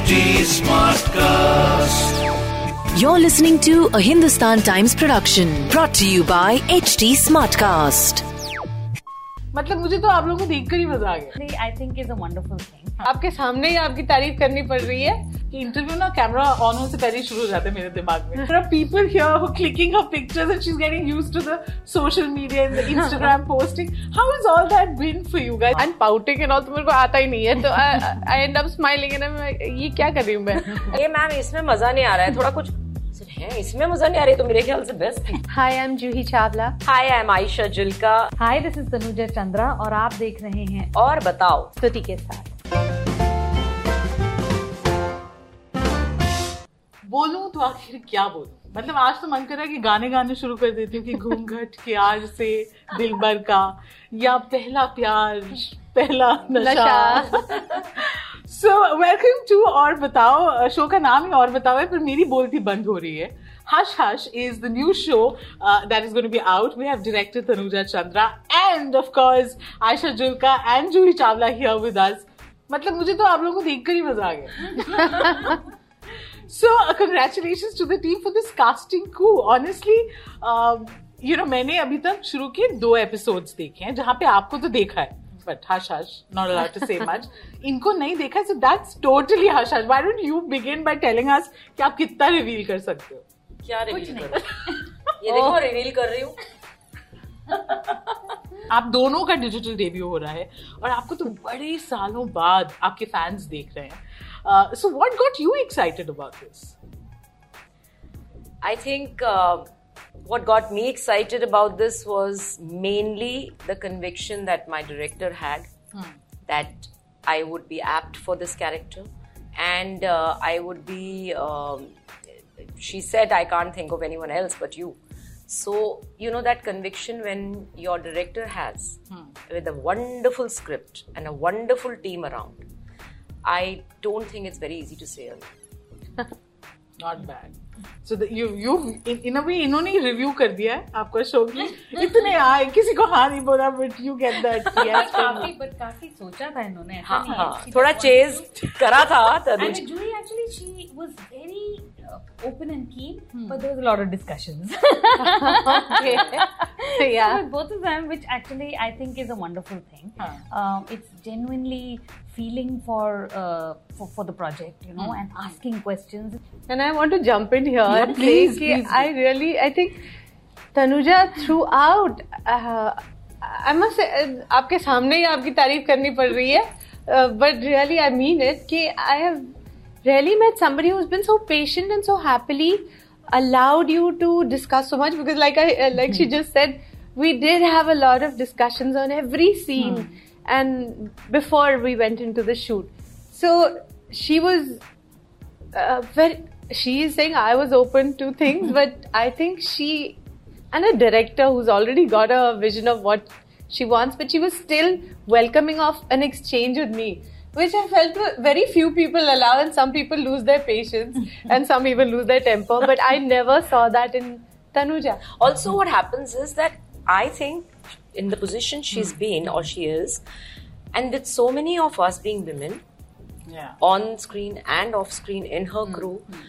HT Smartcast. You're listening to a Hindustan Times production brought to you by HD Smartcast. मतलब मुझे तो आप लोगों को देखकर ही मज़ा आ गया I think it's a wonderful thing. आपके सामने ही आपकी तारीफ़ करनी पड़ रही है इंटरव्यू ना कैमरा ऑन होने से पहले ही शुरू हो जाते मेरे दिमाग में। There people here who clicking her pictures and she is getting used to the social media and the Instagram posting how is all that been for you guys and pouting and all तो मेरे को आता ही नहीं है तो I end up smiling and ये क्या कर रही हूँ मैं? ये मैम इसमें मज़ा नहीं आ रहा है थोड़ा कुछ है? इसमें मज़ा नहीं आ रही तो मेरे ख्याल से बेस्ट है। Hi I am Juhi Chawla hi I am Ayesha Jhulka hi this is Tanuja Chandra और आप देख रहे हैं और बताओ। स्तुति के साथ। बोलूँ तो आखिर क्या बोलूँ? मतलब आज तो मन कर रहा है कि गाने गाने शुरू कर देती हूँ कि घूंघट के आज से दिल भर का या पहला प्यार पहला नशा। सो वेलकम टू और बताओ शो का नाम ही और बताओ है पर मेरी बोलती बंद हो रही है। Hush Hush is the new show uh, that is going to be out. We have director Tanuja Chandra and of course Aisha Julka and Juhi Chawla here with us. मतलब मुझे तो आप लोगों को देखकर ही मज़ा आ गया। So, uh, congratulations to the team for this casting coup. Honestly, um, you know, मैंने अभी तक शुरू के दो एपिसोड्स देखे हैं जहाँ पे आपको तो देखा है। But hush hush not allowed to say much इनको नहीं देखा so that's totally hush hush why don't you begin by telling us कि आप कितना रिवील कर सकते हो? क्या रिवील कर ये देखो रिवील कर रही हूँ। आप दोनों का डिजिटल डेब्यू हो रहा है और आपको तो बड़े सालों बाद आपके फैंस देख रहे हैं। Uh, so, what got you excited about this? I think uh, what got me excited about this was mainly the conviction that my director had hmm. that I would be apt for this character and uh, I would be. Um, she said, I can't think of anyone else but you. So, you know, that conviction when your director has hmm. with a wonderful script and a wonderful team around, I don't think it's very easy to say. no. Not bad so you you in a way इन्होंने review कर दिया है आपका show की इतने आए किसी को हाँ नहीं बोला बट यू गेट दैट काफ़ी but काफ़ी सोचा था इन्होंने हाँ हाँ थोड़ा चेज करा था And Tanuj actually she was very uh, open and keen, hmm. but there was a lot of discussions. okay. yeah with both of them, which actually I think is a wonderful thing. Huh. Um, it's genuinely feeling for, uh, for for the project, you know, and asking questions. And I want to jump in here and please, say कि please. I really, I think Tanuja throughout, uh, I must say, uh, आपके सामने ही आपकी तारीफ करनी पड़ रही है, uh, but really I mean it कि I have really met somebody who's been so patient and so happily allowed you to discuss so much because like I, uh, like she just said, we did have a lot of discussions on every scene and before we went into the shoot. So she was uh, very she is saying I was open to things, but I think she and a director who's already got a vision of what she wants, but she was still welcoming of an exchange with me, which I felt very few people allow, and some people lose their patience and some even lose their temper. But I never saw that in Tanuja. also what happens is that i think in the position she's hmm. been or she is and with so many of us being women yeah. on screen and off screen in her hmm. crew hmm.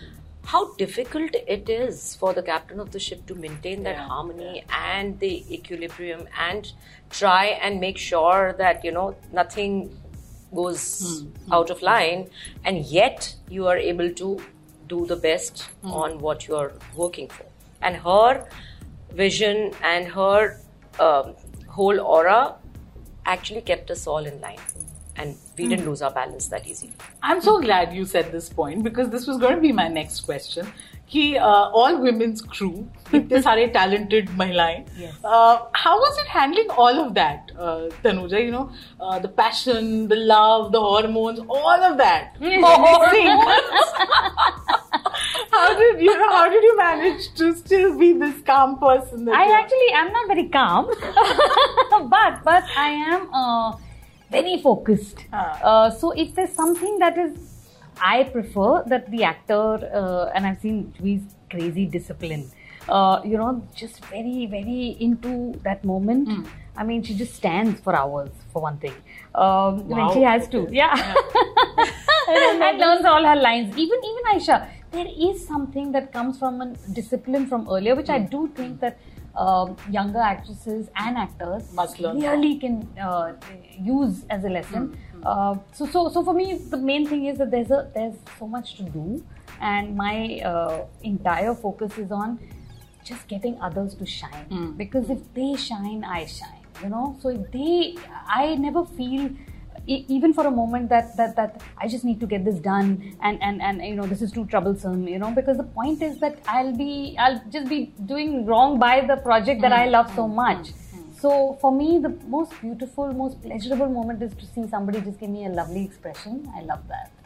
how difficult it is for the captain of the ship to maintain that Yeah, harmony and the equilibrium and try and make sure that you know nothing goes out of line and yet you are able to do the best on what you are working for. And her vision and her um, whole aura actually kept us all in line and we didn't lose our balance that easily I'm so glad you said this point because this was going to be my next question. कि uh, all women's crew, इतने सारे talented महिलाएं, uh, how was it handling all of that, uh, Tanuja? You know, uh, the passion, the love, the hormones, all of that. how did you know? How did you manage to still be this calm person? I you are? actually am not very calm, but but I am uh, very focused. Ah. Uh, so if there's something that is, I prefer that the actor uh, and I've seen Juhi's crazy discipline. Uh, you know, just very very into that moment. I mean, she just stands for hours for one thing. Um, When she has to, Okay. yeah. and learns all her lines. Even even Ayesha, there is something that comes from a discipline from earlier, which I do think that um younger actresses and actors Must learn. really can uh, use as a lesson. Uh, so, so, so for me, the main thing is that there's a there's so much to do, and my uh, entire focus is on just getting others to shine. Because if they shine, I shine. You know, so if they, I never feel even for a moment that that that I just need to get this done and and and you know this is too troublesome you know because the point is that I'll be I'll just be doing wrong by the project that I love so much. So for me the most beautiful most pleasurable moment is to see somebody just give me a lovely expression. I love that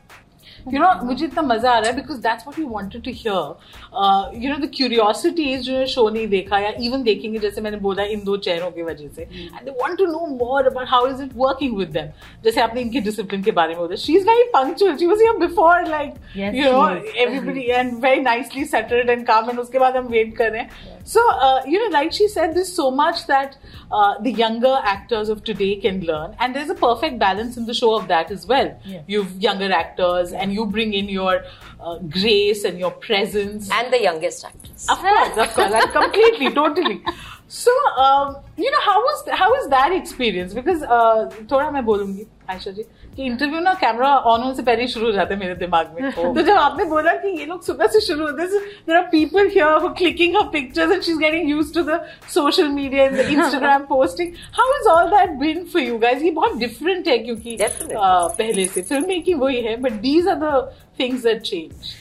you know मुझे इतना मज़ा आ रहा है because that's what you wanted to hear you know the curiosities जो show नहीं देखा या इवन देखेंगे जैसे मैंने बोला इन दो चेहरों की वजह से. And they want to know more about how is it working with them जैसे आपने इनके डिसिप्लिन के बारे में बोला. She is very punctual she was your before like you know everybody and very nicely settled and calm and उसके बाद हम वेट कर रहे हैं. So, uh, you know, like she said, there's so much that uh, the younger actors of today can learn, and there's a perfect balance in the show of that as well. Yeah. You've younger actors, and you bring in your uh, grace and your presence, and the youngest actors. Of course, of course, and completely, totally. So, um, you know, how was how was that experience? Because, uh, thoda main bolungi, Ayesha ji. कि interview ना camera on होने से पहले ही शुरू हो जाता है मेरे दिमाग में। तो जब आपने बोला कि ये लोग सुबह से शुरू होते हैं there are people here who clicking her pictures and she is getting used to the social media and the Instagram posting how is all that been for you guys ये बहुत डिफरेंट है क्योंकि पहले से फ़िल्म मेकिंग वही है but these are the things that change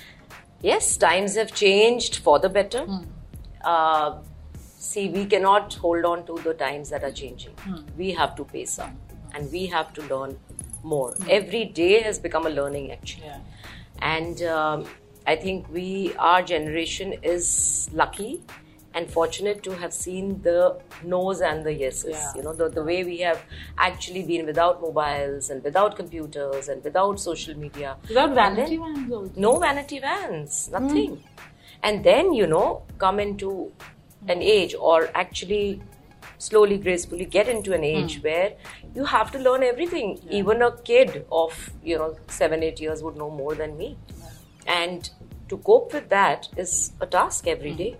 Yes, times have changed for the better. Uh, see, we cannot hold on to the times that are changing. We have to pace up and we have to learn more. Every day has become a learning, actually. Yeah. And um, I think we, our generation, is lucky and fortunate to have seen the no's and the yeses. Yeah. You know, the, the way we have actually been without mobiles and without computers and without social media. Without vanity then- vans also. no vanity vans, nothing. And then, you know, come into an age or actually slowly, gracefully get into an age where you have to learn everything. Even a kid of, you know, seven, eight years would know more than me. And to cope with that is a task every day.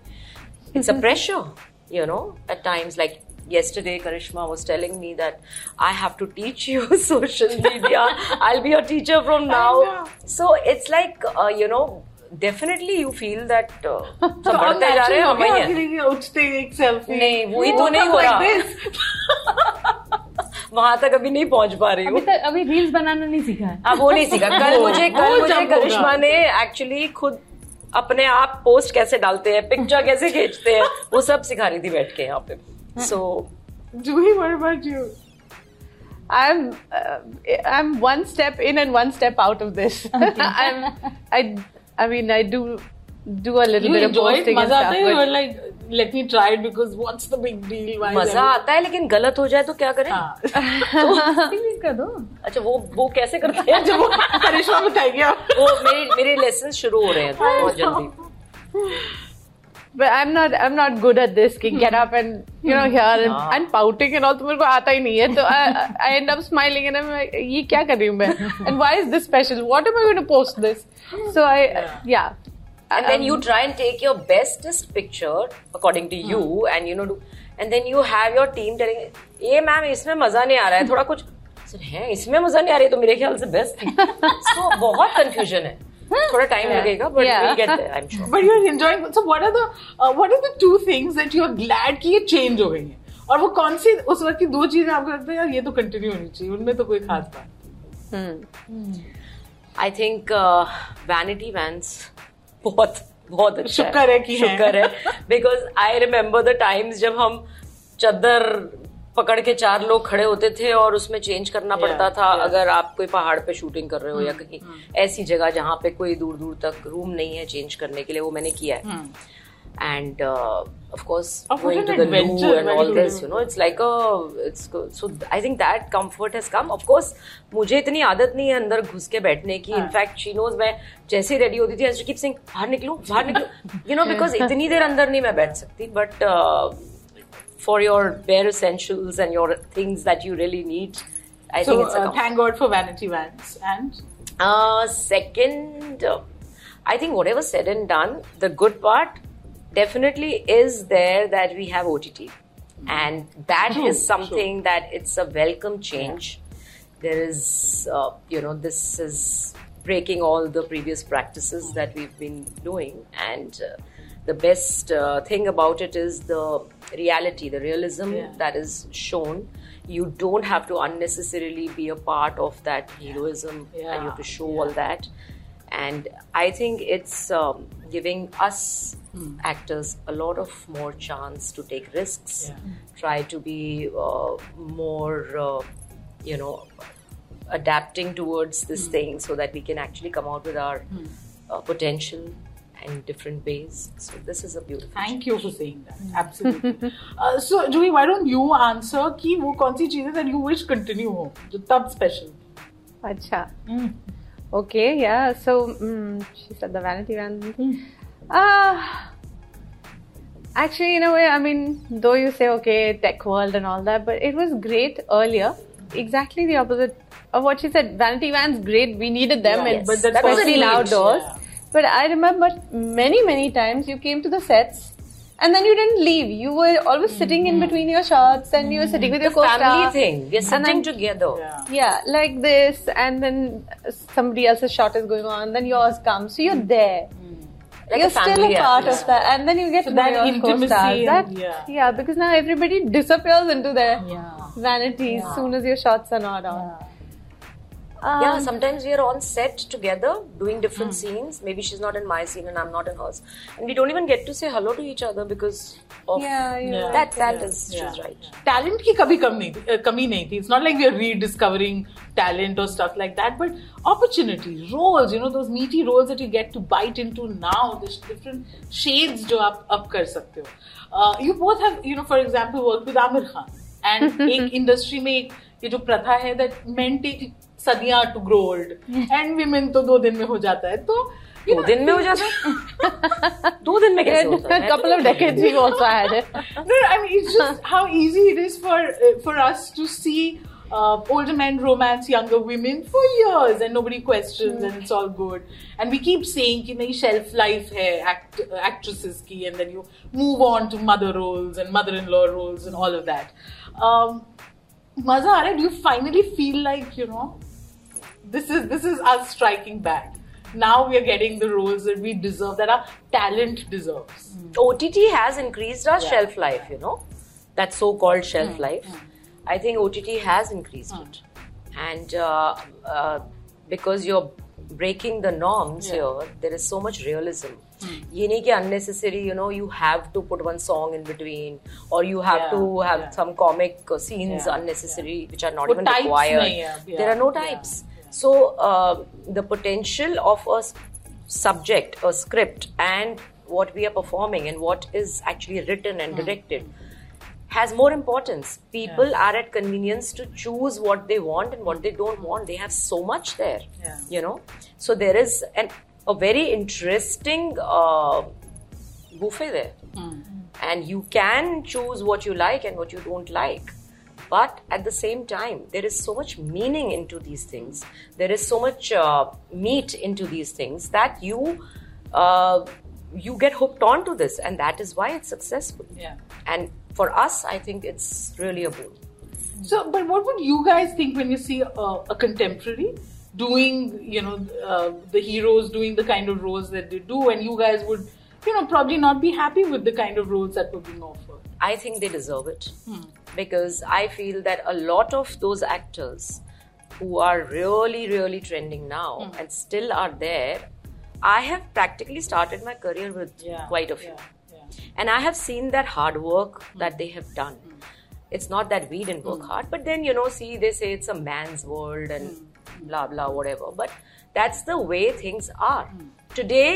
It's a pressure, you know, at times like yesterday Karishma was telling me that I have to teach you social media. I'll be your teacher from now. So it's like, uh, you know, definitely you feel that uh, सब तो बढ़ते जा रहे हैं हम ही हैं। उठते एक सेल्फी नहीं, वही तो नहीं हो रहा। वहाँ तक अभी नहीं पहुँच पा रही अभी हूँ तक अभी रील्स बनाना नहीं सीखा है हाँ वो नहीं सीखा कल मुझे कल मुझे करिश्मा ने एक्चुअली खुद अपने आप पोस्ट कैसे डालते हैं पिक्चर कैसे खींचते हैं वो सब सिखा रही थी बैठ के यहाँ पे सो Juhi, what about you? I'm uh, I'm one step in and one step out of this. I'm I I mean I do do a little You bit of enjoy it? posting and मज़ा आता stuff. है? You but- were like, let me try it because what's the big deal? Why मज़ा आता है लेकिन गलत हो जाए तो क्या करें हाँ। Please कर दो अच्छा वो वो कैसे करते हैं जब वो करिश्मा बताएगी आप वो मेरे मेरे लेसन शुरू हो रहे हैं बहुत जल्दी But I'm not I'm not good at this. कि get up and you know here and, and pouting and all. तो मेरे को आता ही नहीं है. तो I, I end up smiling and I'm like ये क्या कर रही हूँ मैं? And why is this special? What am I going to post this? So I yeah. and um, then Um, you try and take your bestest picture according to you hmm. and you know do, and then you have your team telling ये ma'am इसमें मज़ा नहीं आ रहा है थोड़ा कुछ sir है इसमें मज़ा नहीं आ रही है तो मेरे ख्याल से बेस्ट है so बहुत कंफ्यूजन है थोड़ा टाइम लगेगा but we get there I am sure but you are enjoying so what are the what are the two things that you are glad कि ये चेंज हो गई है? और वो कौन सी उस वक्त की दो चीज़ें आपको लगता है यार ये तो कंटिन्यू होनी चाहिए उनमें तो कोई खास बात आई थिंक वैनिटी वैंस बहुत बहुत अच्छा शुक्र है कि शुक्र है। Because I remember the times जब हम चादर पकड़ के चार लोग खड़े होते थे और उसमें चेंज करना पड़ता था अगर आप कोई पहाड़ पे शूटिंग कर रहे हो या कहीं ऐसी जगह जहाँ पे कोई दूर दूर तक रूम नहीं है चेंज करने के लिए वो मैंने किया है। And of course Oh, what going an to the adventure? लू and you this do you know it's like a it's so I think that comfort has come of course मुझे इतनी आदत नहीं है अंदर घुस के बैठने की. इनफैक्ट शी नोज़ मैं जैसे ही रेडी होती थी आई कीप सिंग बाहर निकलूं बाहर निकलूं. यू नो बिकॉज़ इतनी देर अंदर नहीं मैं बैठ सकती but for your bare essentials and your things that you really need. I so, think it's a uh, thank God for vanity vans and uh, second, uh, I think whatever said and done, the good part definitely is there that we have OTT, mm. and that mm-hmm. is something sure. that it's a welcome change. There is, uh, you know, this is breaking all the previous practices that we've been doing, and uh, the best uh, thing about it is the reality, the realism Yeah. that is shown. You don't have to unnecessarily be a part of that heroism and you have to show all that. And I think it's um, giving us actors a lot of more chance to take risks, Yeah. try to be uh, more, uh, you know, adapting towards this thing so that we can actually come out with our uh, potential in different ways. So this is a beautiful. Thank you for saying that. Absolutely. uh, so Juhi, why don't you answer कि वो that you wish continue हो जो special? अच्छा. Mm. Okay, yeah. So mm, she said the vanity van. Mm. Uh, actually, in a way, I mean, though you say okay, tech world and all that, but it was great earlier. Exactly the opposite of what she said. Vanity vans, great. We needed them, yeah, and yes. but that was really outdoors. Yeah. But I remember many, many times you came to the sets. And then you didn't leave. You were always sitting in mm-hmm. between your shots, and you were sitting with your The family co-star. thing. We're sitting then- together. Yeah. Yeah, like this, and then somebody else's shot is going on, then yours comes, so you're there. Mm. Like you're a still a part atmosphere. of that, and then you get So to know that your intimacy co-stars. and- That, yeah. yeah. because now everybody disappears into their Yeah. vanity as soon as your shots are not on. Um, yeah, sometimes we are on set together doing different mm. scenes. Maybe she's not in my scene and I'm not in hers, and we don't even get to say hello to each other because of yeah, yeah. that. That yeah. is yeah. she's right. Talent ki kabhi kam nahi, uh, nahi thi. It's not like we are rediscovering talent or stuff like that, but opportunities, roles. You know those meaty roles that you get to bite into now. The different shades jo आप up kar sakte ho. Uh, you both have you know for example worked with Aamir Khan. and in industry, में ye jo pratha hai that that सदियाँ to grow old, and women तो दो दिन में हो जाता है. तो दो दिन में हो जाता है दो दिन में कैसे होता है a couple of decades we've also had it. no, I mean it's just how easy it is for uh, for us to see uh, older men romance younger women for years and nobody questions and it's all good. And we keep saying कि नहीं shelf life है act, actresses की and then you move on to mother roles and mother-in-law roles and all of that. Um, मज़ा आ रहा है? Do you finally feel like you know this is this is us striking back? Now we are getting the roles that we deserve, that our talent deserves. OTT has increased our Yeah. shelf life, you know, that so-called shelf life. I think OTT has increased it, and uh, uh, because you're breaking the norms Yeah. here, there is so much realism. ये नहीं कि unnecessary, you know, you have to put one song in between, or you have Yeah, to have yeah. some comic uh, scenes Yeah, unnecessary, which are not वो even types required. नहीं है अब, yeah, There are no yeah, types. So uh, the potential of a subject, a script, and what we are performing and what is actually written and directed has more importance. People are at convenience to choose what they want and what they don't want. They have so much there, Yeah. you know. So there is an a very interesting uh, buffet there, and you can choose what you like and what you don't like. But at the same time, there is so much meaning into these things. There is so much uh, meat into these things that you uh, you get hooked onto this, and that is why it's successful. Yeah. And for us, I think it's really a boon. So, but what would you guys think when you see a, a contemporary doing, you know, uh, the heroes doing the kind of roles that they do, and you guys would, you know, probably not be happy with the kind of roles that were being offered? I think they deserve it hmm. because I feel that a lot of those actors who are really, really trending now hmm. and still are there, I have practically started my career with quite a few. Yeah, yeah. And I have seen that hard work hmm. that they have done. It's not that we didn't work hard, but then, you know, see, they say it's a man's world and blah, blah, whatever. But that's the way things are. Today,